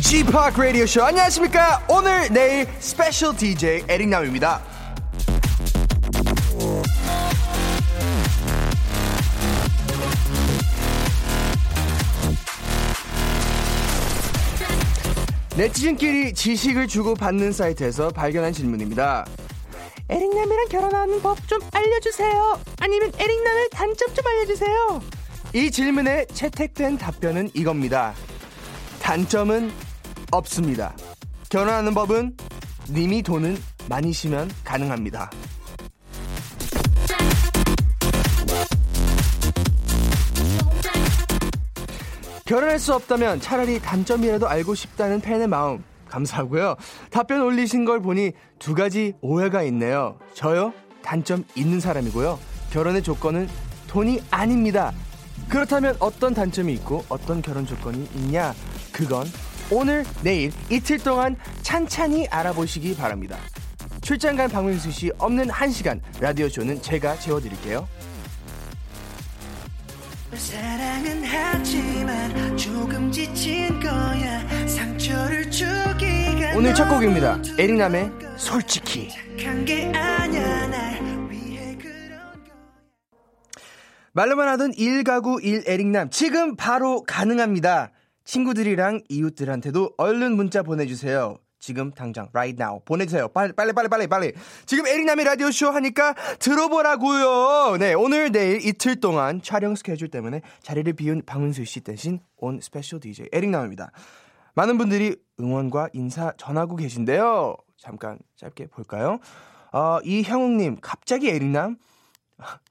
G-POP 라디오 쇼 안녕하십니까 오늘 내일 스페셜 DJ 에릭남입니다 네티즌끼리 지식을 주고받는 사이트에서 발견한 질문입니다 에릭남이랑 결혼하는 법 좀 알려주세요 아니면 에릭남의 단점 좀 알려주세요 이 질문에 채택된 답변은 이겁니다 단점은 없습니다. 결혼하는 법은 님이 돈은 많이 시면 가능합니다. 결혼할 수 없다면 차라리 단점이라도 알고 싶다는 팬의 마음 감사하고요. 답변 올리신 걸 보니 두 가지 오해가 있네요. 저요? 단점 있는 사람이고요. 결혼의 조건은 돈이 아닙니다. 그렇다면 어떤 단점이 있고 어떤 결혼 조건이 있냐? 그건 오늘, 내일, 이틀 동안 찬찬히 알아보시기 바랍니다. 출장 간 박명수 씨 없는 한 시간 라디오쇼는 제가 재워드릴게요. 사랑은 하지만 조금 지친 거야 상처를 주기가 오늘 첫 곡입니다. 에릭남의 솔직히 말로만 하던 1가구 1 에릭남 지금 바로 가능합니다. 친구들이랑 이웃들한테도 얼른 문자 보내주세요. 지금 당장 right now 보내주세요. 빨리 빨리 빨리 빨리 빨리. 지금 에릭남의 라디오 쇼 하니까 들어보라고요. 네 오늘 내일 이틀 동안 촬영 스케줄 때문에 자리를 비운 박명수 씨 대신 온 스페셜 DJ 에릭남입니다. 많은 분들이 응원과 인사 전하고 계신데요. 잠깐 짧게 볼까요? 어, 이형욱님 갑자기 에릭남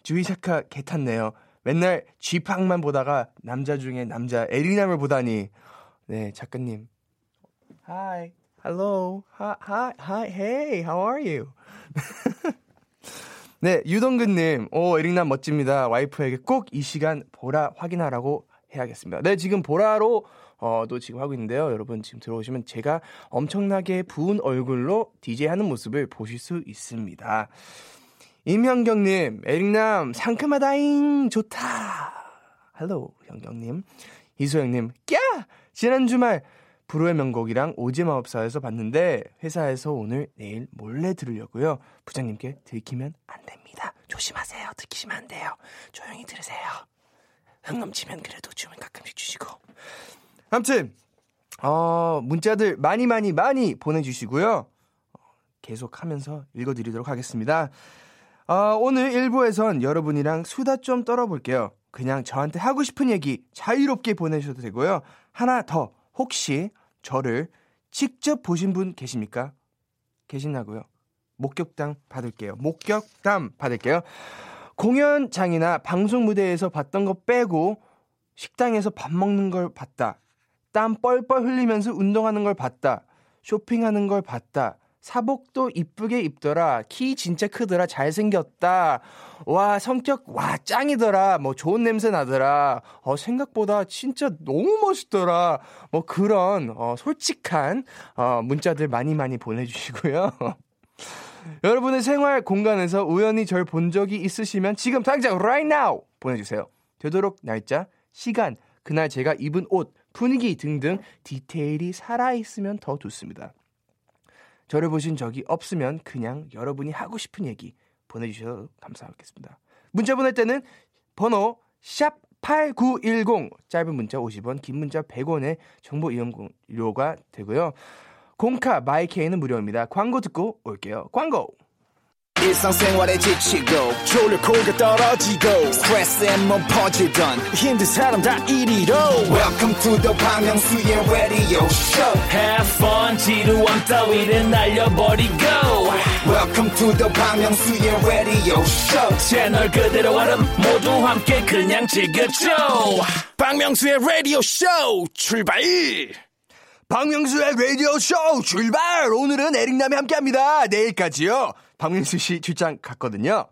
주의샤카 개탔네요. 맨날 쥐팡만 보다가 남자 중에 남자 에리남을 보다니. 네, 작가님. Hi, hello, hi, hi, hey, how are you? 네, 유동근님, 오, 에릭남 멋집니다. 와이프에게 꼭 이 시간 보라 확인하라고 해야겠습니다. 네, 지금 보라로 어, 또 지금 하고 있는데요. 여러분 지금 들어오시면 제가 엄청나게 부은 얼굴로 DJ 하는 모습을 보실 수 있습니다. 임현경님, 에릭남, 상큼하다잉, 좋다. Hello, 현경님. 이소영님, 꺄! 지난 주말, 불후의 명곡이랑 오지의 마법사에서 봤는데, 회사에서 오늘, 내일 몰래 들으려고요. 부장님께 들키면 안 됩니다. 조심하세요. 들키시면 안 돼요. 조용히 들으세요. 흥 넘치면 그래도 춤은 가끔씩 추시고. 아무튼, 어, 문자들 많이 많이 많이 보내주시고요. 계속 하면서 읽어드리도록 하겠습니다. 아, 오늘 1부에선 여러분이랑 수다 좀 떨어볼게요. 그냥 저한테 하고 싶은 얘기 자유롭게 보내셔도 되고요. 하나 더, 혹시 저를 직접 보신 분 계십니까? 계시나고요? 목격담 받을게요. 목격담 받을게요. 공연장이나 방송 무대에서 봤던 거 빼고 식당에서 밥 먹는 걸 봤다. 땀 뻘뻘 흘리면서 운동하는 걸 봤다. 쇼핑하는 걸 봤다. 사복도 이쁘게 입더라. 키 진짜 크더라. 잘생겼다. 와, 성격, 와, 짱이더라. 뭐, 좋은 냄새 나더라. 어, 생각보다 진짜 너무 멋있더라. 뭐, 그런, 어, 솔직한, 어, 문자들 많이 많이 보내주시고요. 여러분의 생활 공간에서 우연히 절 본 적이 있으시면 지금 당장 right now 보내주세요. 되도록 날짜, 시간, 그날 제가 입은 옷, 분위기 등등 디테일이 살아있으면 더 좋습니다. 저를 보신 적이 없으면 그냥 여러분이 하고 싶은 얘기 보내주셔도 감사하겠습니다. 문자 보낼 때는 번호 샵 8910 짧은 문자 50원 긴 문자 100원의 정보 이용료가 되고요. 공카 마이케이는 무료입니다. 광고 듣고 올게요. 광고! 일상생활에 지치고, 졸려 코가 떨어지고, 스트레스에 몸 퍼지던, 힘든 사람 다 이리로. welcome to the Bang Myung-soo's radio show have fun 지루함 따위를 날려버리고 welcome to the Bang Myung-soo's radio show 채널 그대로 얼음 모두 함께 그냥 즐겨줘 박명수의 라디오 쇼 출발! 박명수의 라디오 쇼 출발! 오늘은 에릭남이 함께 합니다. 내일까지요. 박명수 씨 출장 갔거든요.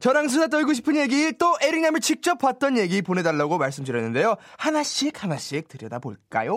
저랑 수다 떨고 싶은 얘기, 또 에릭남을 직접 봤던 얘기 보내달라고 말씀드렸는데요. 하나씩 하나씩 들여다볼까요?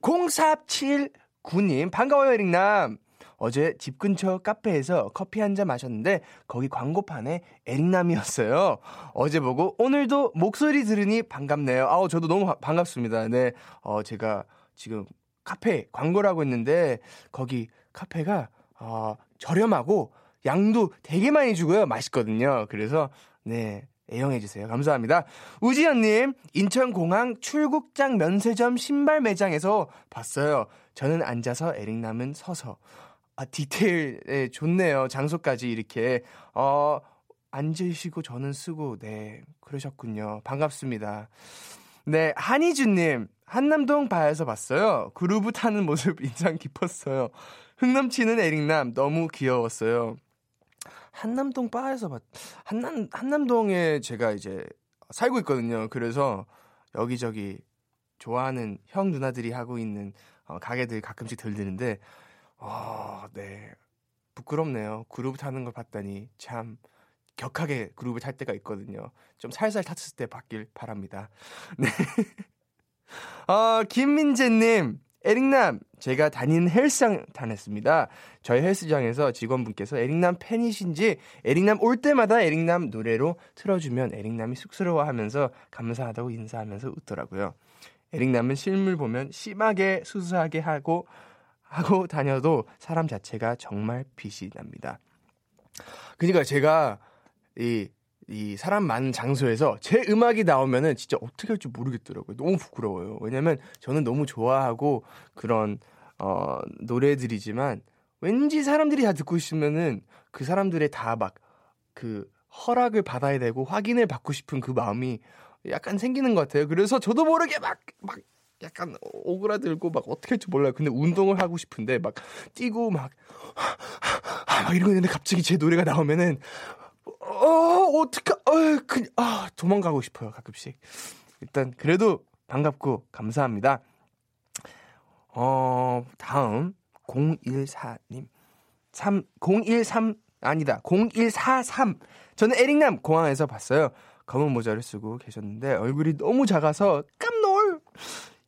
0479님, 반가워요, 에릭남. 어제 집 근처 카페에서 커피 한 잔 마셨는데 거기 광고판에 에릭남이었어요. 어제 보고 오늘도 목소리 들으니 반갑네요. 아우 저도 너무 반갑습니다. 네, 어 제가 지금 카페 광고를 하고 있는데 거기 카페가 어 저렴하고 양도 되게 많이 주고요. 맛있거든요. 그래서 네 애용해 주세요. 감사합니다. 우지연님, 인천 공항 출국장 면세점 신발 매장에서 봤어요. 저는 앉아서 에릭 남은 서서. 아, 디테일, 네, 좋네요. 장소까지 이렇게. 어, 앉으시고 저는 쓰고, 네, 그러셨군요. 반갑습니다. 네, 한희준님, 한남동 바에서 봤어요. 그루브 타는 모습 인상 깊었어요. 흥 넘치는 에릭남, 너무 귀여웠어요. 한남동 바에서 봤, 한남, 한남동에 제가 이제 살고 있거든요. 그래서 여기저기 좋아하는 형 누나들이 하고 있는 어, 가게들 가끔씩 들리는데, 어, 네. 부끄럽네요. 그룹 타는 걸 봤다니 참 격하게 그룹을 탈 때가 있거든요. 좀 살살 탔을 때 받길 바랍니다. 네. 어, 김민재님, 에릭남, 제가 다니는 헬스장 다녔습니다. 저희 헬스장에서 직원분께서 에릭남 팬이신지 에릭남 올 때마다 에릭남 노래로 틀어주면 에릭남이 쑥스러워하면서 감사하다고 인사하면서 웃더라고요. 에릭남은 실물 보면 심하게 수수하게 하고 하고 다녀도 사람 자체가 정말 빛이 납니다. 그러니까 제가 이, 이 사람 많은 장소에서 제 음악이 나오면은 진짜 어떻게 할지 모르겠더라고요. 너무 부끄러워요. 왜냐면 저는 너무 좋아하고 그런 어 노래들이지만 왠지 사람들이 다 듣고 있으면은 그 사람들의 다 막 그 허락을 받아야 되고 확인을 받고 싶은 그 마음이 약간 생기는 것 같아요. 그래서 저도 모르게 막, 막 약간 오그라들고 막 어떻게 할지 몰라요. 근데 운동을 하고 싶은데 막 뛰고 막, 막 이러고 있는데 갑자기 제 노래가 나오면은 어, 어떡하, 어, 그, 아, 도망가고 싶어요, 가끔씩. 일단, 그래도 반갑고 감사합니다. 어, 다음, 014님. 3, 013, 아니다, 0143. 저는 에릭남 공항에서 봤어요. 검은 모자를 쓰고 계셨는데, 얼굴이 너무 작아서 깜놀!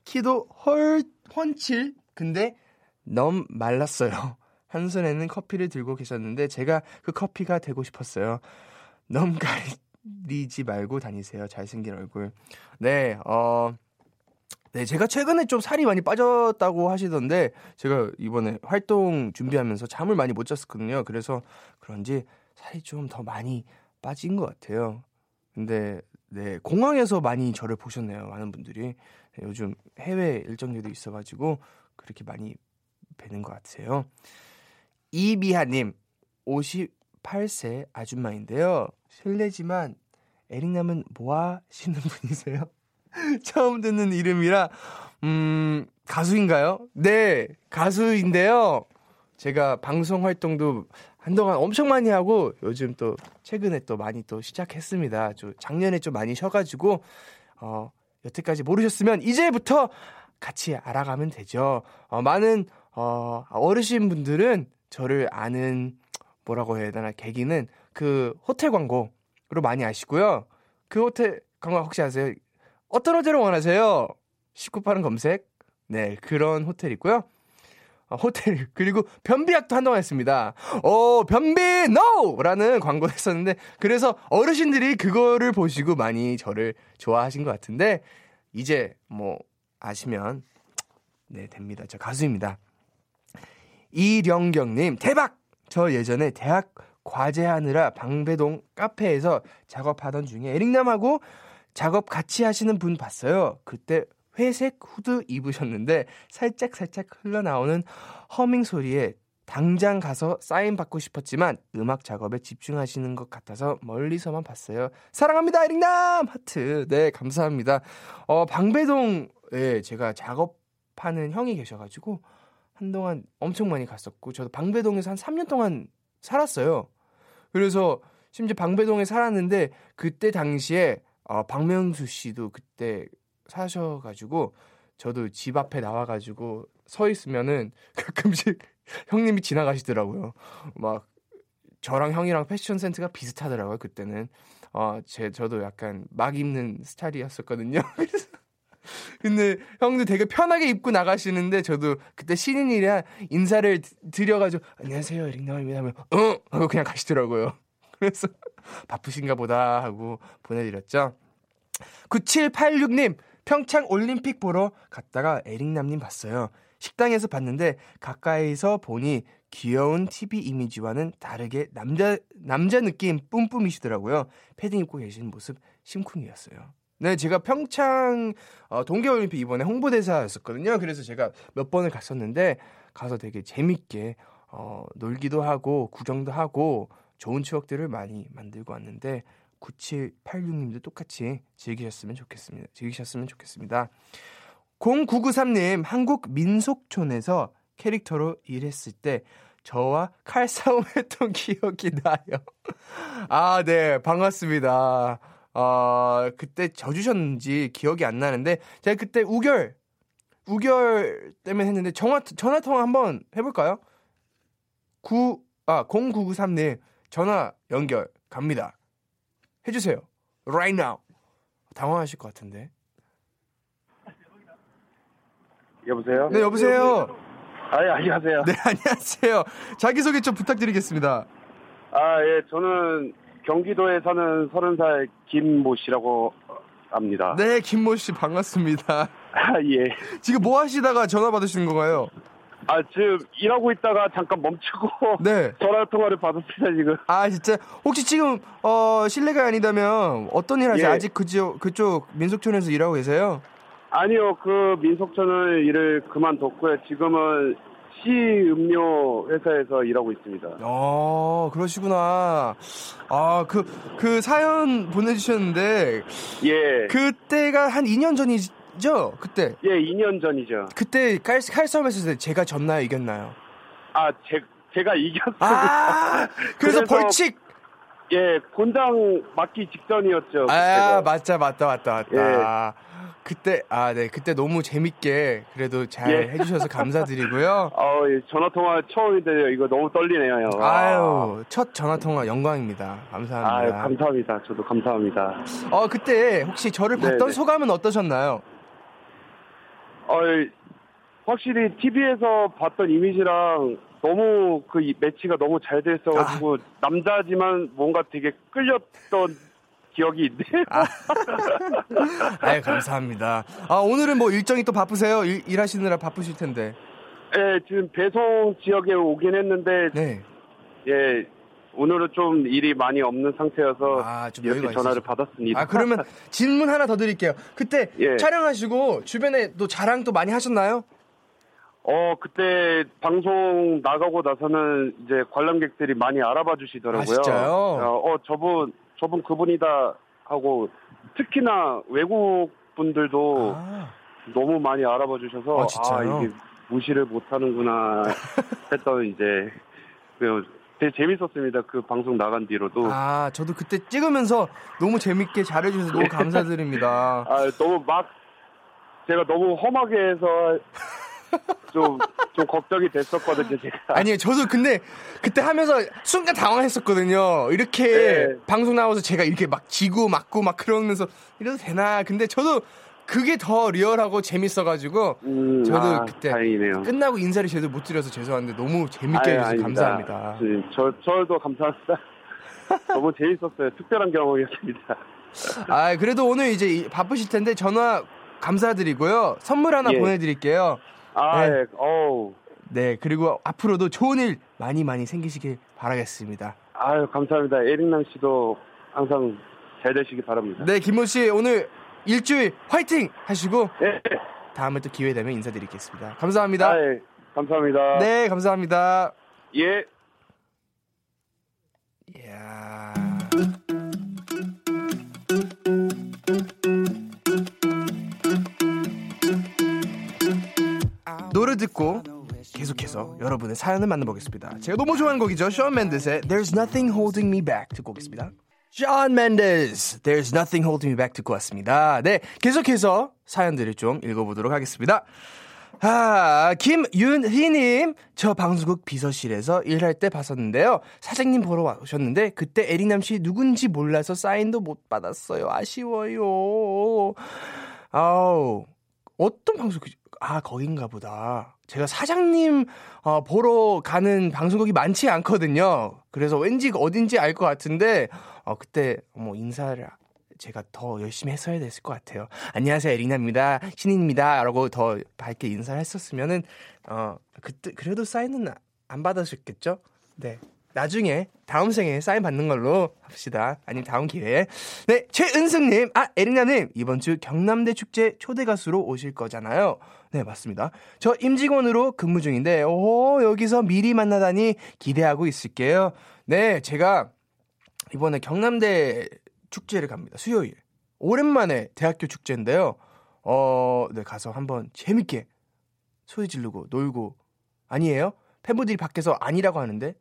키도 헐, 훤칠. 근데, 너무 말랐어요. 한 손에는 커피를 들고 계셨는데 제가 그 커피가 되고 싶었어요. 너무 가리지 말고 다니세요. 잘생긴 얼굴. 네, 어, 네, 제가 최근에 좀 살이 많이 빠졌다고 하시던데, 제가 이번에 활동 준비하면서 잠을 많이 못 잤었거든요. 그래서 그런지 살이 좀 더 많이 빠진 것 같아요. 근데, 네, 공항에서 많이 저를 보셨네요. 많은 분들이. 네, 요즘 해외 일정들도 있어가지고, 그렇게 많이 뵈는 것 같아요. 이미하님, 58세 아줌마인데요. 실례지만, 에릭남은 뭐 하시는 분이세요? 처음 듣는 이름이라, 음, 가수인가요? 네, 가수인데요. 제가 방송 활동도 한동안 엄청 많이 하고, 요즘 또, 최근에 또 많이 또 시작했습니다. 저 작년에 좀 많이 쉬어가지고, 어, 여태까지 모르셨으면, 이제부터 같이 알아가면 되죠. 어, 많은, 어, 어르신 분들은 저를 아는 뭐라고 해야 되나 계기는 그 호텔 광고로 많이 아시고요. 그 호텔 광고 혹시 아세요? 어떤 호텔을 원하세요? 19파는 검색. 네, 그런 호텔 있고요. 어, 호텔 그리고 변비약도 한동안 했습니다. 어 변비 노라는 광고를 했었는데 그래서 어르신들이 그거를 보시고 많이 저를 좋아하신 것 같은데 이제 뭐 아시면 네 됩니다. 저 가수입니다. 이령경님, 대박! 저 예전에 대학 과제하느라 방배동 카페에서 작업하던 중에 에릭남하고 작업 같이 하시는 분 봤어요. 그때 회색 후드 입으셨는데 살짝살짝 살짝 흘러나오는 허밍 소리에 당장 가서 사인 받고 싶었지만 음악 작업에 집중하시는 것 같아서 멀리서만 봤어요. 사랑합니다, 에릭남! 하트. 네, 감사합니다. 어, 방배동에 제가 작업하는 형이 계셔가지고 한동안 엄청 많이 갔었고 저도 방배동에서 한 3년 동안 살았어요. 그래서 심지어 방배동에 살았는데 그때 당시에 어, 박명수 씨도 그때 사셔가지고 저도 집 앞에 나와가지고 서 있으면은 가끔씩 형님이 지나가시더라고요. 막 저랑 형이랑 패션 센스가 비슷하더라고요 그때는 어 제 저도 약간 막 입는 스타일이었었거든요 그래서 근데 형도 되게 편하게 입고 나가시는데 저도 그때 신인이라 인사를 드- 드려가지고 안녕하세요 에릭남입니다. 하면 어? 하고 그냥 가시더라고요. 그래서 바쁘신가 보다. 하고 보내드렸죠. 9786님 평창 올림픽 보러 갔다가 에릭남님 봤어요. 식당에서 봤는데 가까이서 보니 귀여운 TV 이미지와는 다르게 남자 남자 느낌 뿜뿜이시더라고요. 패딩 입고 계신 모습 심쿵이었어요. 네, 제가 평창 어, 동계올림픽 이번에 홍보대사였었거든요. 그래서 제가 몇 번을 갔었는데 가서 되게 재밌게 어, 놀기도 하고 구경도 하고 좋은 추억들을 많이 만들고 왔는데 9786님도 똑같이 즐기셨으면 좋겠습니다. 즐기셨으면 좋겠습니다. 0993님, 한국 민속촌에서 캐릭터로 일했을 때 저와 칼싸움 했던 기억이 나요. 아, 네, 반갑습니다. 어, 그때 져주셨는지 기억이 안 나는데, 제가 그때 우결, 우결 때문에 했는데, 전화, 전화 통화 한번 해볼까요? 9, 아, 0993님, 전화 연결 갑니다. 해주세요. Right now. 당황하실 것 같은데. 여보세요? 네, 여보세요. 아, 예, 안녕하세요. 네, 안녕하세요. 자기 소개 좀 부탁드리겠습니다. 아, 예, 저는 경기도에 사는 서른 살 김모 씨라고 합니다. 네, 김모 씨 반갑습니다. 아, 예. 지금 뭐 하시다가 전화 받으시는 건가요? 아, 지금 일하고 있다가 잠깐 멈추고 네. 전화 통화를 받았습니다, 지금. 아, 진짜 혹시 지금 어 실례가 아니다면 어떤 일 하세요? 예. 아직 그쪽 그쪽 민속촌에서 일하고 계세요? 아니요, 그 민속촌을 일을 그만뒀고요. 지금은 시 음료 회사에서 일하고 있습니다. 어, 그러시구나. 아, 그, 그 사연 보내주셨는데, 예. 그때가 한 2년 전이죠? 그때. 예, 2년 전이죠. 그때 칼, 칼싸움 했을 때 제가 졌나요? 이겼나요? 아, 제, 제가 이겼습니다. 아, 그래서, 그래서- 벌칙! 예, 곤장 맞기 직전이었죠. 아, 그때가. 맞다, 맞다, 맞다, 맞다. 그때, 아, 네. 그때 너무 재밌게 그래도 잘 예. 해주셔서 감사드리고요. 어, 예, 전화 통화 처음인데요. 이거 너무 떨리네요. 형. 아유, 첫 전화 통화 영광입니다. 아유, 감사합니다. 감사합니다. 저도 감사합니다. 어, 그때 혹시 저를 봤던 네네. 소감은 어떠셨나요? 어, 예, 확실히 TV에서 봤던 이미지랑 너무 그 이- 매치가 너무 잘 돼 있어가지고 아. 남자지만 뭔가 되게 끌렸던 기억이 있네요. 아유, 감사합니다. 아, 오늘은 뭐 일정이 또 바쁘세요? 일, 일하시느라 바쁘실 텐데. 예, 지금 배송 지역에 오긴 했는데 네. 예, 오늘은 좀 일이 많이 없는 상태여서 아, 좀 이렇게 전화를 있으시죠. 받았습니다. 아, 그러면 질문 하나 더 드릴게요. 그때 예. 촬영하시고 주변에 또 자랑 또 많이 하셨나요? 어, 그때 방송 나가고 나서는 이제 관람객들이 많이 알아봐 주시더라고요. 아, 진짜요? 어, 어, 저분, 저분 그분이다 하고 특히나 외국 분들도 아, 너무 많이 알아봐 주셔서 아, 진짜요? 이게 무시를 못 하는구나 했던 이제 그 되게 재밌었습니다. 그 방송 나간 뒤로도. 아, 아, 저도 그때 찍으면서 너무 재밌게 잘해주셔서 너무 감사드립니다. 너무 막 제가 너무 험하게 해서 좀, 좀 걱정이 됐었거든요, 제가. 아니요, 저도 근데 그때 하면서 순간 당황했었거든요. 이렇게 네. 방송 나와서 제가 이렇게 막 지고 맞고 막 그러면서 이래도 되나. 근데 저도 그게 더 리얼하고 재밌어가지고 음, 저도 아, 그때 다행이네요. 끝나고 인사를 제대로 못 드려서 죄송한데 너무 재밌게 아유, 해주셔서 아닙니다. 감사합니다. 네, 저, 저도 감사합니다. 너무 재밌었어요. 특별한 경험이었습니다. 아, 그래도 오늘 이제 이- 바쁘실 텐데 전화 감사드리고요. 선물 하나 예. 보내드릴게요. 아, 네. 예, 어우. 네, 그리고 앞으로도 좋은 일 많이 많이 생기시길 바라겠습니다. 아유, 감사합니다. 에릭남 씨도 항상 잘 되시기 바랍니다. 네, 김모 씨 오늘 일주일 화이팅 하시고 예. 다음에 또 기회 되면 인사드리겠습니다. 감사합니다. 아, 예. 감사합니다. 네, 감사합니다. 예. 듣고 계속해서 여러분의 사연을 만나보겠습니다. 제가 너무 좋아하는 곡이죠. 션 맨데스의 There's Nothing Holding Me Back 듣고 오겠습니다. 션 맨데스 There's Nothing Holding Me Back 듣고 왔습니다. 네, 계속해서 사연들을 좀 읽어보도록 하겠습니다. 아, 김윤희님, 저 방송국 비서실에서 일할 때 봤었는데요. 사장님 보러 오셨는데, 그때 에리남 씨 누군지 몰라서 사인도 못 받았어요. 아쉬워요. 아우, 어떤 방송, 아, 거긴가 보다. 제가 사장님, 어, 보러 가는 방송국이 많지 않거든요. 그래서 왠지 어딘지 알 것 같은데, 어, 그때, 뭐, 인사를 제가 더 열심히 했어야 됐을 것 같아요. 안녕하세요, 에리나입니다. 신인입니다. 라고 더 밝게 인사를 했었으면은, 어, 그때, 그래도 사인은 안 받으셨겠죠? 네. 나중에 다음 생에 사인 받는 걸로 합시다. 아니 다음 기회에. 네, 최은승님, 아 에리나님 이번 주 경남대 축제 초대 가수로 오실 거잖아요. 네, 맞습니다. 저 임직원으로 근무 중인데, 오 여기서 미리 만나다니 기대하고 있을게요. 네, 제가 이번에 경남대 축제를 갑니다. 수요일. 오랜만에 대학교 축제인데요. 어, 네, 가서 한번 재밌게 소리 지르고 놀고 아니에요? 팬분들이 밖에서 아니라고 하는데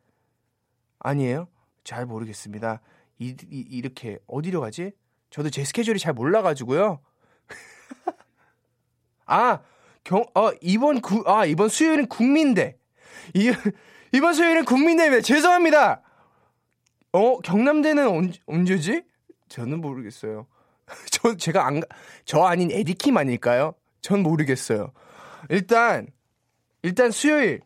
아니에요? 잘 모르겠습니다. 이, 이 렇게 어디로 가지? 저도 제 스케줄이 잘 몰라가지고요. 아, 경, 어, 이번 구, 아, 이번 수요일은 국민대. 이, 이번 수요일은 국민대입니다. 죄송합니다. 어, 경남대는 언, 언제지? 저는 모르겠어요. 저, 제가 안, 저 아닌 에디킴 아닐까요? 전 모르겠어요. 일단, 일단 수요일,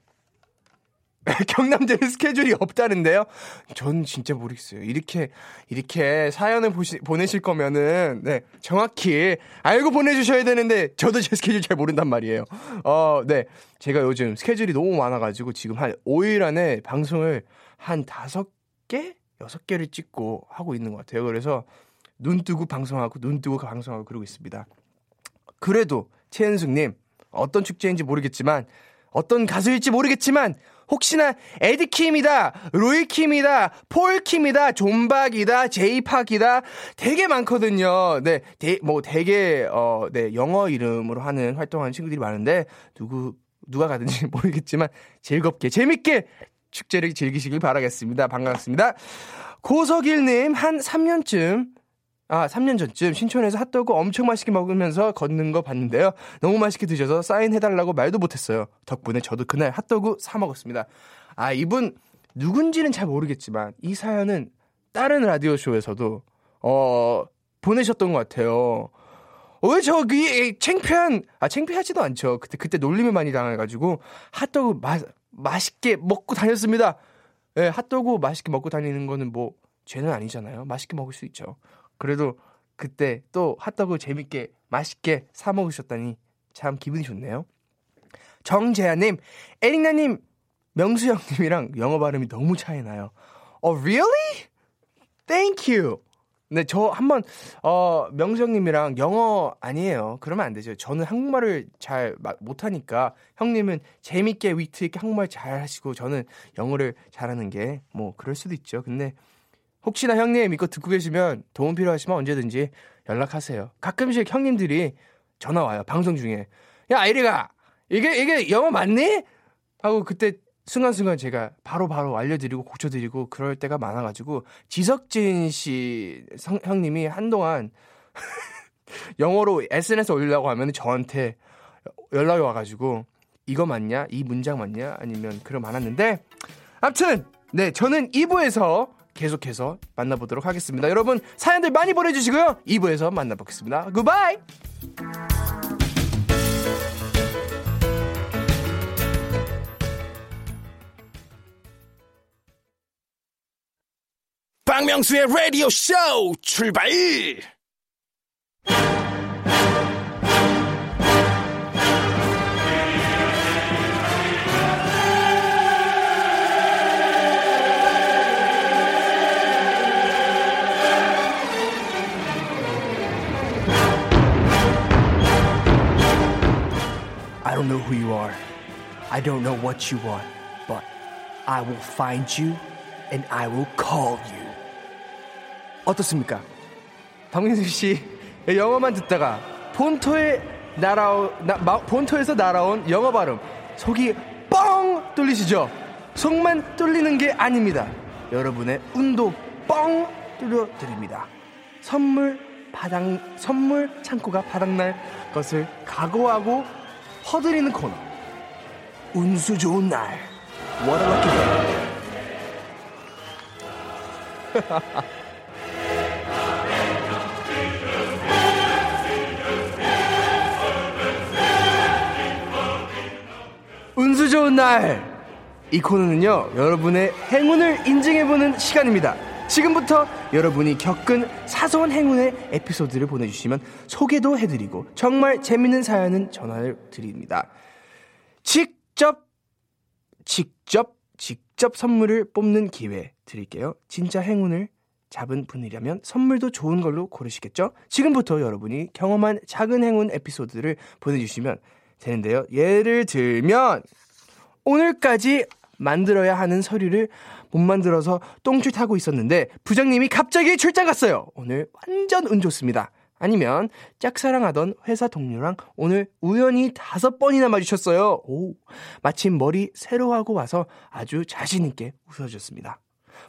경남대는 스케줄이 없다는데요? 전 진짜 모르겠어요. 이렇게, 이렇게 사연을 보시, 보내실 거면은, 네, 정확히 알고 보내주셔야 되는데, 저도 제 스케줄 잘 모른단 말이에요. 어, 네. 제가 요즘 스케줄이 너무 많아가지고, 지금 한 5일 안에 방송을 한 5개? 6개를 찍고 하고 있는 것 같아요. 그래서 눈 뜨고 방송하고, 눈 뜨고 방송하고 그러고 있습니다. 그래도, 최은숙님, 어떤 축제인지 모르겠지만, 어떤 가수일지 모르겠지만 혹시나 에디킴이다, 로이킴이다, 폴킴이다, 존박이다, 제이팍이다 되게 많거든요. 네, 대, 뭐 되게 어, 네 영어 이름으로 하는 활동하는 친구들이 많은데 누구 누가 가든지 모르겠지만 즐겁게 재밌게 축제를 즐기시길 바라겠습니다. 반갑습니다. 고석일님 한 3년쯤 아, 3년 전쯤 신촌에서 핫도그 엄청 맛있게 먹으면서 걷는 거 봤는데요. 너무 맛있게 드셔서 사인해달라고 말도 못했어요. 덕분에 저도 그날 핫도그 사 먹었습니다. 아, 이분 누군지는 잘 모르겠지만 이 사연은 다른 라디오쇼에서도 어, 보내셨던 것 같아요. 어, 왜 저기 챙피한 아 챙피하지도 않죠. 그때 그때 놀림을 많이 당해가지고 핫도그 마, 맛있게 먹고 다녔습니다. 예, 네, 핫도그 맛있게 먹고 다니는 거는 뭐 죄는 아니잖아요. 맛있게 먹을 수 있죠. 그래도 그때 또 핫도그 재밌게 맛있게 사 먹으셨다니 참 기분이 좋네요. 정재아님, 에릭나님, 명수 형님이랑 영어 발음이 너무 차이 나요. 어, really? Thank you. 네, 저 한번 어 명수 형님이랑 영어 아니에요. 그러면 안 되죠. 저는 한국말을 잘 못하니까 형님은 재밌게 위트 있게 한국말 잘 하시고 저는 영어를 잘하는 게 뭐 그럴 수도 있죠. 근데 혹시나 형님 이거 듣고 계시면 도움 필요하시면 언제든지 연락하세요. 가끔씩 형님들이 전화 와요. 방송 중에. 야, 아이리가 이게 이게 영어 맞니? 하고 그때 순간순간 제가 바로바로 바로 알려드리고 고쳐드리고 그럴 때가 많아가지고 지석진 씨 성, 형님이 한동안 영어로 SNS 올리려고 하면 저한테 연락이 와가지고 이거 맞냐? 이 문장 맞냐? 아니면 그럼 많았는데 아무튼 네 저는 2부에서 계속해서 만나보도록 하겠습니다. 여러분 사연들 많이 보내주시고요. 2부에서 만나보겠습니다. 굿바이! 박명수의 라디오 쇼 출발! Don't know who you are. I don't know what you want. But I will find you and I will call you. 어떻습니까? 박민수 씨 영어만 듣다가 본토에 마, 본토에서 날아온 영어 발음 속이 뻥 뚫리시죠? 속만 뚫리는 게 아닙니다. 여러분의 운도 뻥 뚫려 드립니다. 선물 바닥 선물 창고가 바닥날 것을 각오하고 허드리는 코너. 운수 좋은 날. Day. 운수 좋은 날! 이 코너는요, 여러분의 행운을 인증해보는 시간입니다. 지금부터 여러분이 겪은 사소한 행운의 에피소드를 보내주시면 소개도 해드리고 정말 재밌는 사연은 전화를 드립니다. 직접, 직접, 직접 선물을 뽑는 기회 드릴게요. 진짜 행운을 잡은 분이라면 선물도 좋은 걸로 고르시겠죠? 지금부터 여러분이 경험한 작은 행운 에피소드를 보내주시면 되는데요. 예를 들면, 오늘까지 만들어야 하는 서류를 못 만들어서 똥줄 타고 있었는데 부장님이 갑자기 출장 갔어요. 오늘 완전 운 좋습니다. 아니면 짝사랑하던 회사 동료랑 오늘 우연히 다섯 번이나 마주쳤어요. 오, 마침 머리 새로 하고 와서 아주 자신있게 웃어줬습니다.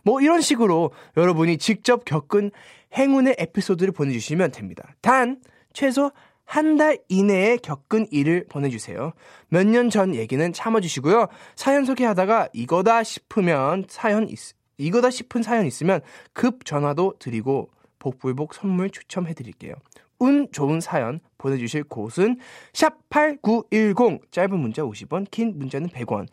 뭐 이런 식으로 여러분이 직접 겪은 행운의 에피소드를 보내주시면 됩니다. 단, 최소 한 달 이내에 겪은 일을 보내주세요. 몇 년 전 얘기는 참아주시고요. 사연 소개하다가 이거다 싶으면 사연 있, 이거다 싶은 사연 있으면 급 전화도 드리고 복불복 선물 추첨해드릴게요. 운 좋은 사연 보내주실 곳은 샵8910 짧은 문자 50원 긴 문자는 100원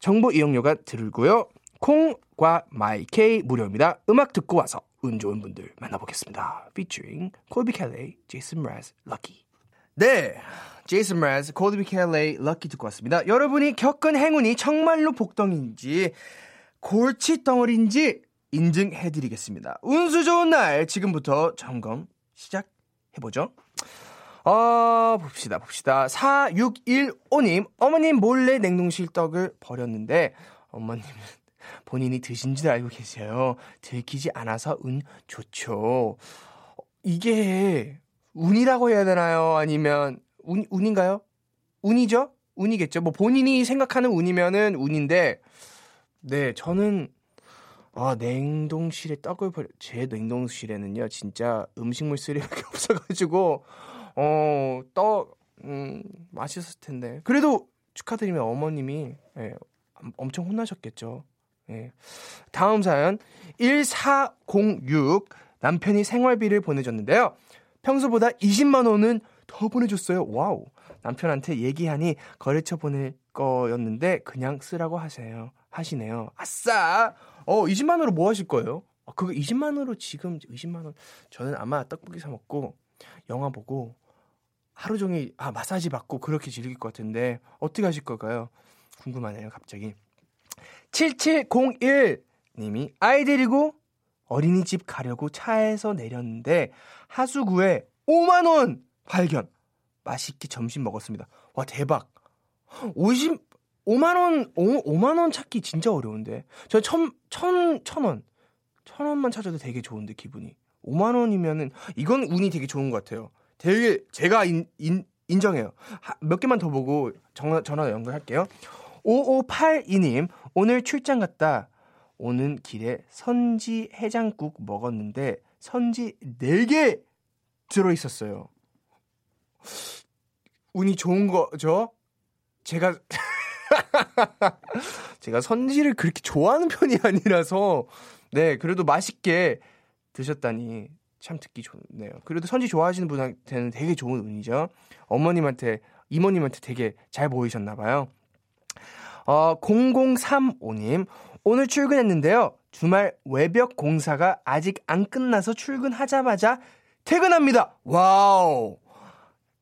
정보 이용료가 들고요. 콩과 마이케이 무료입니다. 음악 듣고 와서 운 좋은 분들 만나보겠습니다. featuring 콜비 켈레이, 제이슨 브라즈, 럭키 네, 제이슨 브라즈, 콜비 켈레이, 럭키 듣고 왔습니다. 여러분이 겪은 행운이 정말로 복덩인지 골치덩어리인지 인증해드리겠습니다. 운수 좋은 날 지금부터 점검 시작해보죠. 어, 봅시다, 봅시다. 4615님, 어머님 몰래 냉동실 떡을 버렸는데, 어머님은 본인이 드신 줄 알고 계세요. 들키지 않아서 운 좋죠. 이게 운이라고 해야 되나요? 아니면 운, 운인가요? 운이죠? 운이겠죠. 뭐 본인이 생각하는 운이면은 운인데, 네, 저는 아, 냉동실에 떡을 버려. 제 냉동실에는요, 진짜 음식물 쓰레기가 없어가지고, 어, 떡, 음, 맛있었을 텐데. 그래도 축하드리면 어머님이, 예, 엄청 혼나셨겠죠. 예. 다음 사연, 1406. 남편이 생활비를 보내줬는데요. 평소보다 20만 원은 더 보내줬어요. Wow. 남편한테 얘기하니 거래처 보낼 거였는데 그냥 쓰라고 하세요. 하시네요. 아싸! 어, 20만 원으로 뭐 하실 거예요? 어, 그거 20만 원으로 지금 20만 원. 저는 아마 떡볶이 사 먹고 영화 보고 하루 종일 아, 마사지 받고 그렇게 즐길 것 같은데 어떻게 하실 걸까요? 궁금하네요, 갑자기. 7701 님이 아이 데리고 어린이집 가려고 차에서 내렸는데 하수구에 5만 원 발견. 맛있게 점심 먹었습니다. 와 대박. 50 5만 원 5, 만원 찾기 진짜 어려운데. 저 천, 천, 천 원. 천 원만 찾아도 되게 좋은데 기분이. 5만 원이면은 이건 운이 되게 좋은 것 같아요. 되게 제가 인, 인, 인정해요. 하, 몇 개만 더 보고 전화, 전화 연결할게요. 5582님, 오늘 출장 갔다 오는 길에 선지 해장국 먹었는데 선지 4개 들어있었어요. 운이 좋은 거죠? 제가 제가 선지를 그렇게 좋아하는 편이 아니라서 네 그래도 맛있게 드셨다니 참 듣기 좋네요. 그래도 선지 좋아하시는 분한테는 되게 좋은 운이죠. 어머님한테 이모님한테 되게 잘 보이셨나 봐요. 어 0035님 오늘 출근했는데요. 주말 외벽 공사가 아직 안 끝나서 출근하자마자 퇴근합니다. Wow.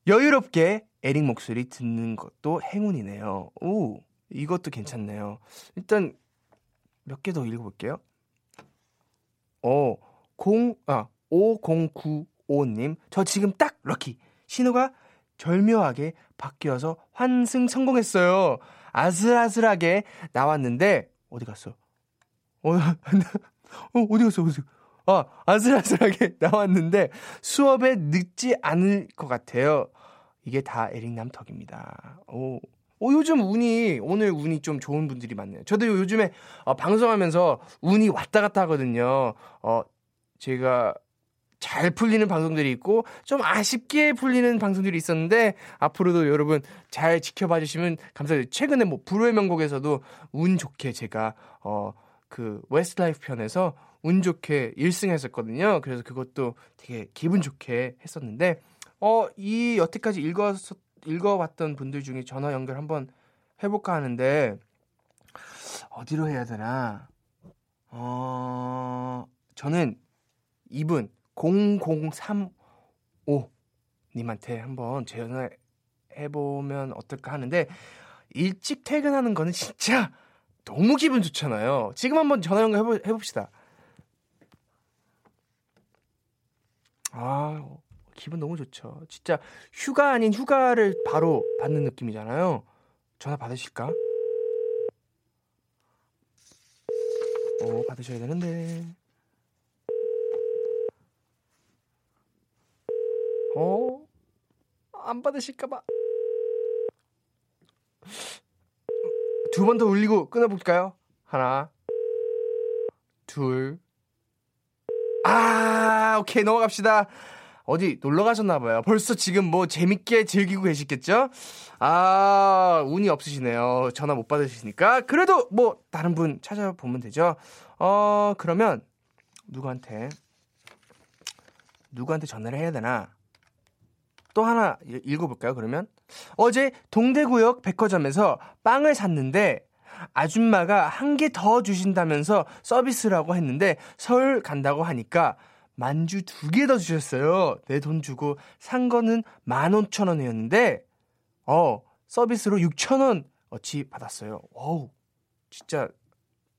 여유롭게 에릭 목소리 듣는 것도 행운이네요. 오, 이것도 괜찮네요. 일단 몇 개 더 읽어볼게요. 어, 0, 아, 5095님. 저 지금 딱 럭키. 신호가 절묘하게 바뀌어서 환승 성공했어요. 아슬아슬하게 나왔는데, 어디 갔어? 어, 어 어디 갔어? 어디 갔어? 아, 아슬아슬하게 나왔는데 수업에 늦지 않을 것 같아요. 이게 다 에릭남 덕입니다. 오. 오, 요즘 운이, 오늘 운이 좀 좋은 분들이 많네요. 저도 요즘에 어, 방송하면서 운이 왔다 갔다 하거든요. 어, 제가 잘 풀리는 방송들이 있고 좀 아쉽게 풀리는 방송들이 있었는데 앞으로도 여러분 잘 지켜봐 주시면 감사드립니다. 최근에 뭐 불후의 명곡에서도 운 좋게 제가 어 그 웨스트라이프 편에서 운 좋게 1승 했었거든요. 그래서 그것도 되게 기분 좋게 했었는데 어 이 여태까지 읽어 읽어봤던 분들 중에 전화 연결 한번 해볼까 하는데 어디로 해야 되나? 어 저는 이분 0035 님한테 한번 전화해 보면 어떨까 하는데 일찍 퇴근하는 거는 진짜 너무 기분 좋잖아요. 지금 한번 전화 연결 해보, 해봅시다. 아, 기분 너무 좋죠. 진짜 휴가 아닌 휴가를 바로 받는 느낌이잖아요. 전화 받으실까? 어, 받으셔야 되는데. 어? 안 받으실까봐. 두 번 더 울리고 끊어볼까요? 하나, 둘. 아, 오케이, 넘어갑시다. 어디 놀러 가셨나봐요. 벌써 지금 뭐 재밌게 즐기고 계시겠죠? 아, 운이 없으시네요. 전화 못 받으시니까. 그래도 뭐 다른 분 찾아보면 되죠. 어, 그러면 누구한테, 누구한테 전화를 해야 되나? 또 하나 읽어볼까요, 그러면? 어제 동대구역 백화점에서 빵을 샀는데 아줌마가 한 개 더 주신다면서 서비스라고 했는데 서울 간다고 하니까 만주 두 개 더 주셨어요. 내 돈 주고 산 거는 만 오천 원이었는데 어 서비스로 6천 원 어치 받았어요. 어우 진짜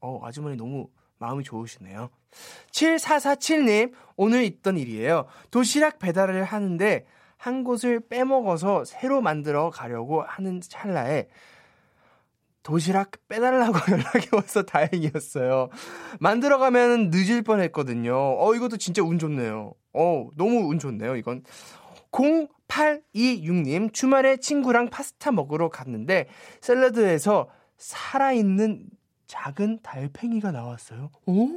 어 아주머니 너무 마음이 좋으시네요. 7447님 오늘 있던 일이에요. 도시락 배달을 하는데 한 곳을 빼먹어서 새로 만들어 가려고 하는 찰나에 도시락 빼달라고 연락이 와서 다행이었어요. 만들어 가면 늦을 뻔 했거든요. 어, 이것도 진짜 운 좋네요. 어, 너무 운 좋네요, 이건. 0826님, 주말에 친구랑 파스타 먹으러 갔는데, 샐러드에서 살아있는 작은 달팽이가 나왔어요. 어?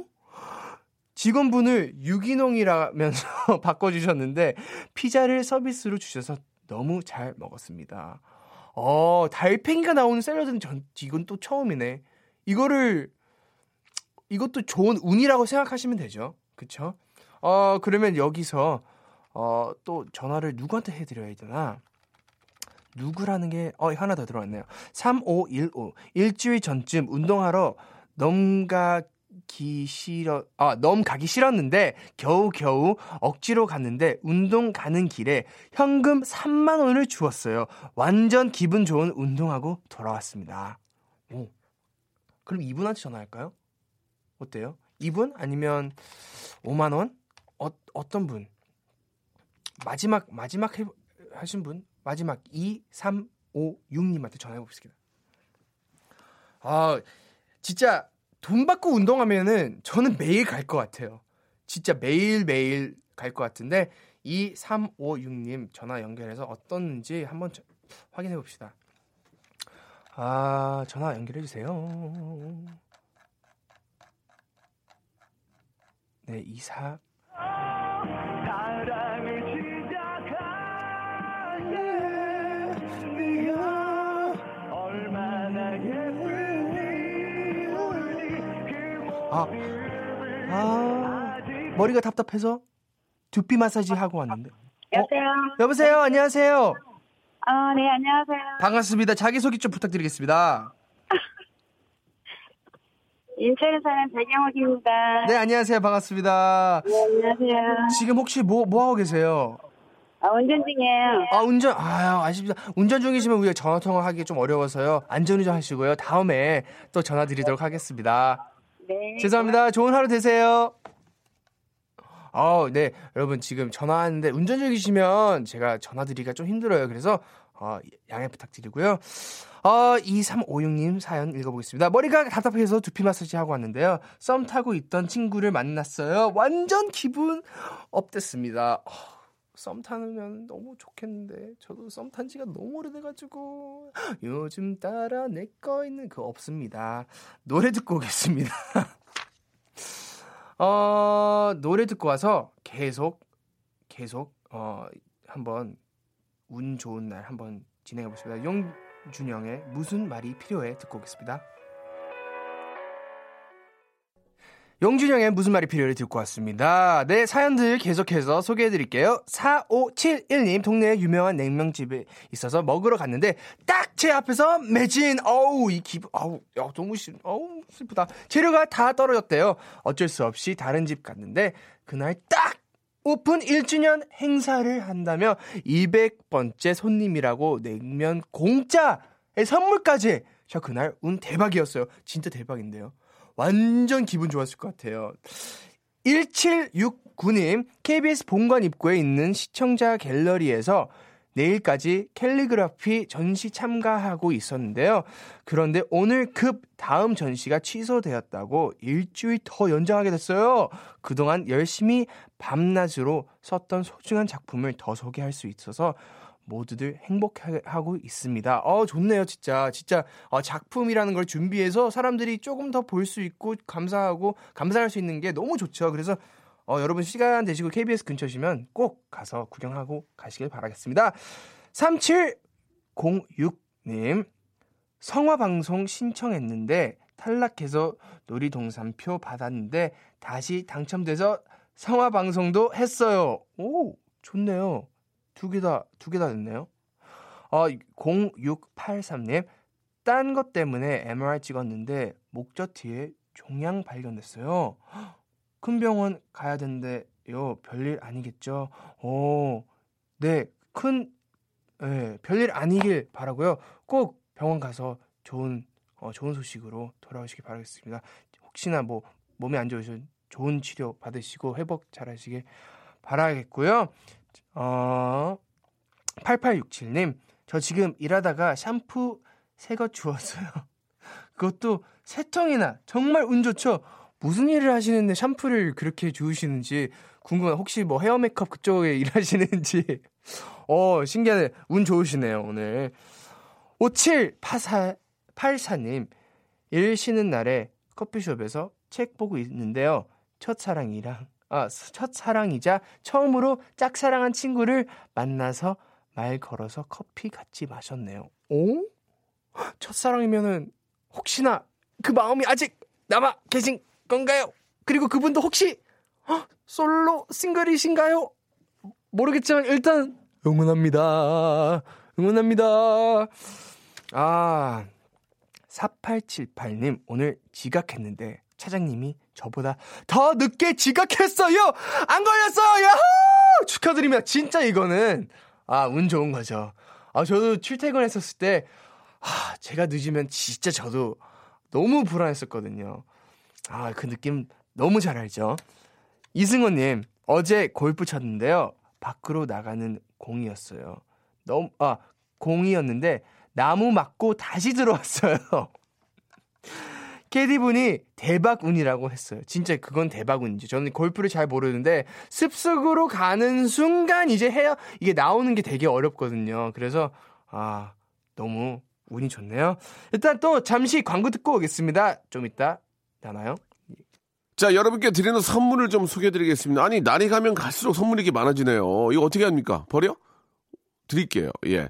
직원분을 유기농이라면서 바꿔주셨는데 피자를 서비스로 주셔서 너무 잘 먹었습니다. 어, 달팽이가 나오는 샐러드는 전 이건 또 처음이네. 이거를 이것도 좋은 운이라고 생각하시면 되죠. 그쵸? 어, 그러면 여기서 어, 또 전화를 누구한테 해드려야 되나? 누구라는 게, 어, 하나 더 들어왔네요. 3515. 일주일 전쯤 운동하러 넘가 기 싫어 아 넘가기 싫었는데 겨우겨우 억지로 갔는데 운동 가는 길에 현금 3만 원을 주었어요. 완전 기분 좋은 운동하고 돌아왔습니다. 오. 그럼 이분한테 전화할까요? 어때요? 이분 아니면 5만 원? 어, 어떤 분? 마지막 마지막 해, 하신 분? 마지막 2 3 5 6님한테 전화해 봅시다. 아, 진짜 돈 받고 운동하면은 저는 매일 갈 것 같아요. 진짜 매일매일 갈 것 같은데 2356님 전화 연결해서 어떤지 한번 확인해 봅시다. 아, 전화 연결해 주세요. 네, 24 아, 아, 머리가 답답해서 두피 마사지 하고 왔는데. 여보세요. 어? 여보세요. 안녕하세요. 아, 네, 안녕하세요. 반갑습니다. 자기소개 좀 부탁드리겠습니다. 인천에 사는 백영옥입니다. 네, 안녕하세요. 반갑습니다. 네, 안녕하세요. 지금 혹시 뭐, 뭐 하고 계세요? 아, 운전 중이에요. 아, 운전, 아 아쉽다. 운전 중이시면 우리가 전화통화 하기 좀 어려워서요. 안전운전 하시고요. 다음에 또 전화 드리도록 하겠습니다. 네. 죄송합니다. 좋은 하루 되세요. 어, 네. 여러분 지금 전화하는데 운전 중이시면 제가 전화 드리기가 좀 힘들어요. 그래서 어, 양해 부탁드리고요. 어, 2356님 사연 읽어보겠습니다. 머리가 답답해서 두피 마사지 하고 왔는데요. 썸 타고 있던 친구를 만났어요. 완전 기분 업됐습니다. 어, 썸 타면 너무 좋겠는데 저도 썸 탄 지가 너무 오래돼가지고 요즘 따라 내 거 있는 그 없습니다. 노래 듣고 오겠습니다. 어, 노래 듣고 와서 계속 계속 어 한번 운 좋은 날 한번 진행해 보겠습니다. 용준영의 무슨 말이 필요해 듣고 오겠습니다. 용준영의 무슨 말이 필요해 듣고 왔습니다. 네, 사연들 계속해서 소개해 드릴게요. 4571님, 동네에 유명한 냉면집에 있어서 먹으러 갔는데, 딱 제 앞에서 매진, 어우, 이 기분, 어우, 야, 너무 싫, 어우, 슬프다. 재료가 다 떨어졌대요. 어쩔 수 없이 다른 집 갔는데, 그날 딱 오픈 1주년 행사를 한다며 200번째 손님이라고 냉면 공짜의 선물까지. 저 그날 운 대박이었어요. 진짜 대박인데요. 완전 기분 좋았을 것 같아요. 1769님, KBS 본관 입구에 있는 시청자 갤러리에서 내일까지 캘리그라피 전시 참가하고 있었는데요. 그런데 오늘 급 다음 전시가 취소되었다고 일주일 더 연장하게 됐어요. 그동안 열심히 밤낮으로 썼던 소중한 작품을 더 소개할 수 있어서 모두들 행복하고 있습니다. 어, 좋네요, 진짜. 진짜, 어, 작품이라는 걸 준비해서 사람들이 조금 더 볼 수 있고, 감사하고, 감사할 수 있는 게 너무 좋죠. 그래서, 어, 여러분 시간 되시고 KBS 근처시면 꼭 가서 구경하고 가시길 바라겠습니다. 3706님, 성화방송 신청했는데 탈락해서 놀이동산표 받았는데 다시 당첨돼서 성화방송도 했어요. 오, 좋네요. 두 개 다, 두 개 다 됐네요. 어, 0683님, 딴 것 때문에 MRI 찍었는데 목젖 뒤에 종양 발견됐어요. 큰 병원 가야 된대요. 별일 아니겠죠? 오, 네, 큰, 네, 별일 아니길 바라고요. 꼭 병원 가서 좋은, 어, 좋은 소식으로 돌아오시기 바라겠습니다. 혹시나 뭐 몸이 안 좋으시면 좋은 치료 받으시고 회복 잘 하시길 바라겠고요. 어, 8867님, 저 지금 일하다가 샴푸 새 거 주웠어요. 그것도 세 통이나 정말 운 좋죠? 무슨 일을 하시는데 샴푸를 그렇게 주우시는지 궁금해. 혹시 뭐 헤어 메이크업 그쪽에 일하시는지. 어, 신기하네. 운 좋으시네요, 오늘. 5784님, 일 쉬는 날에 커피숍에서 책 보고 있는데요. 첫사랑이랑, 아, 첫사랑이자 처음으로 짝사랑한 친구를 만나서 말 걸어서 커피 같이 마셨네요. 오? 첫사랑이면은 혹시나 그 마음이 아직 남아 계신 건가요? 그리고 그분도 혹시 헉, 솔로 싱글이신가요? 모르겠지만 일단 응원합니다. 응원합니다. 아, 4878님 오늘 지각했는데 차장님이 저보다 더 늦게 지각했어요. 안 걸렸어요. 야호! 축하드립니다. 진짜 이거는 아, 운 좋은 거죠. 아, 저도 출퇴근했었을 때 아, 제가 늦으면 진짜 저도 너무 불안했었거든요. 아, 그 느낌 너무 잘 알죠? 이승호님, 어제 골프 쳤는데요. 밖으로 나가는 공이었어요. 너무, 아, 공이었는데, 나무 맞고 다시 들어왔어요. 캐디분이 대박운이라고 했어요. 진짜 그건 대박운이죠. 저는 골프를 잘 모르는데 습속으로 가는 순간 이제 해야 이게 나오는 게 되게 어렵거든요. 그래서 아 너무 운이 좋네요. 일단 또 잠시 광고 듣고 오겠습니다. 좀 이따 나나요? 자, 여러분께 드리는 선물을 좀 소개해 드리겠습니다. 아니, 날이 가면 갈수록 선물이 이렇게 많아지네요. 이거 어떻게 합니까? 버려? 드릴게요. 예.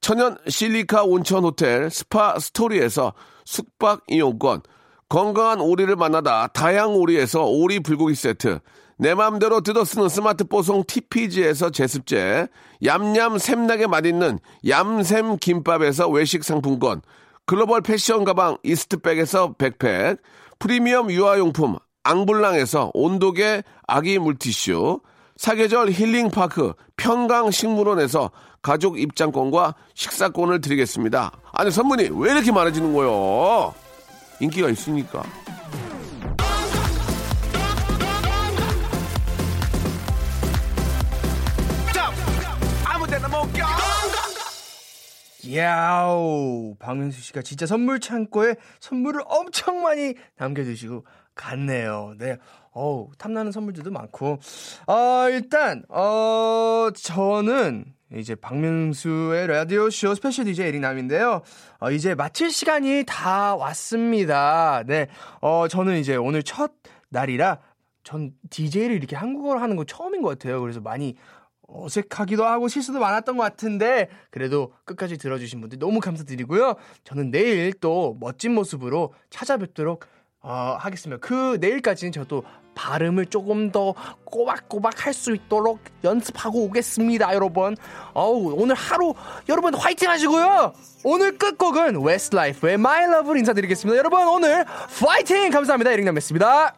천연 실리카 온천 호텔 스파 스토리에서 숙박 이용권, 건강한 오리를 만나다 다양 오리에서 오리 불고기 세트, 내 맘대로 뜯어 쓰는 스마트 뽀송 TPG에서 제습제, 얌얌 샘나게 맛있는 얌샘 김밥에서 외식 상품권, 글로벌 패션 가방 이스트백에서 백팩, 프리미엄 유아용품 앙블랑에서 온도계 아기 물티슈, 사계절 힐링파크 평강식물원에서 가족 입장권과 식사권을 드리겠습니다. 아니 선물이 왜 이렇게 많아지는 거요? 인기가 있으니까. 야우 박명수 씨가 진짜 선물 창고에 선물을 엄청 많이 남겨주시고 갔네요. 네, 어우 탐나는 선물들도 많고. 어 일단 어 저는 이제 박명수의 라디오 쇼 스페셜 DJ 에릭남인데요. 어, 이제 마칠 시간이 다 왔습니다. 네, 어 저는 이제 오늘 첫 날이라 전 DJ를 이렇게 한국어로 하는 거 처음인 것 같아요. 그래서 많이 어색하기도 하고 실수도 많았던 것 같은데 그래도 끝까지 들어주신 분들 너무 감사드리고요. 저는 내일 또 멋진 모습으로 찾아뵙도록 어, 하겠습니다. 그 내일까지는 저도 발음을 조금 더 꼬박꼬박 할 수 있도록 연습하고 오겠습니다, 여러분. 어우, 오늘 하루 여러분 화이팅 하시고요. 오늘 끝곡은 웨스트라이프의 My Love를 인사드리겠습니다. 여러분 오늘 파이팅! 감사합니다. 에릭남이었습니다.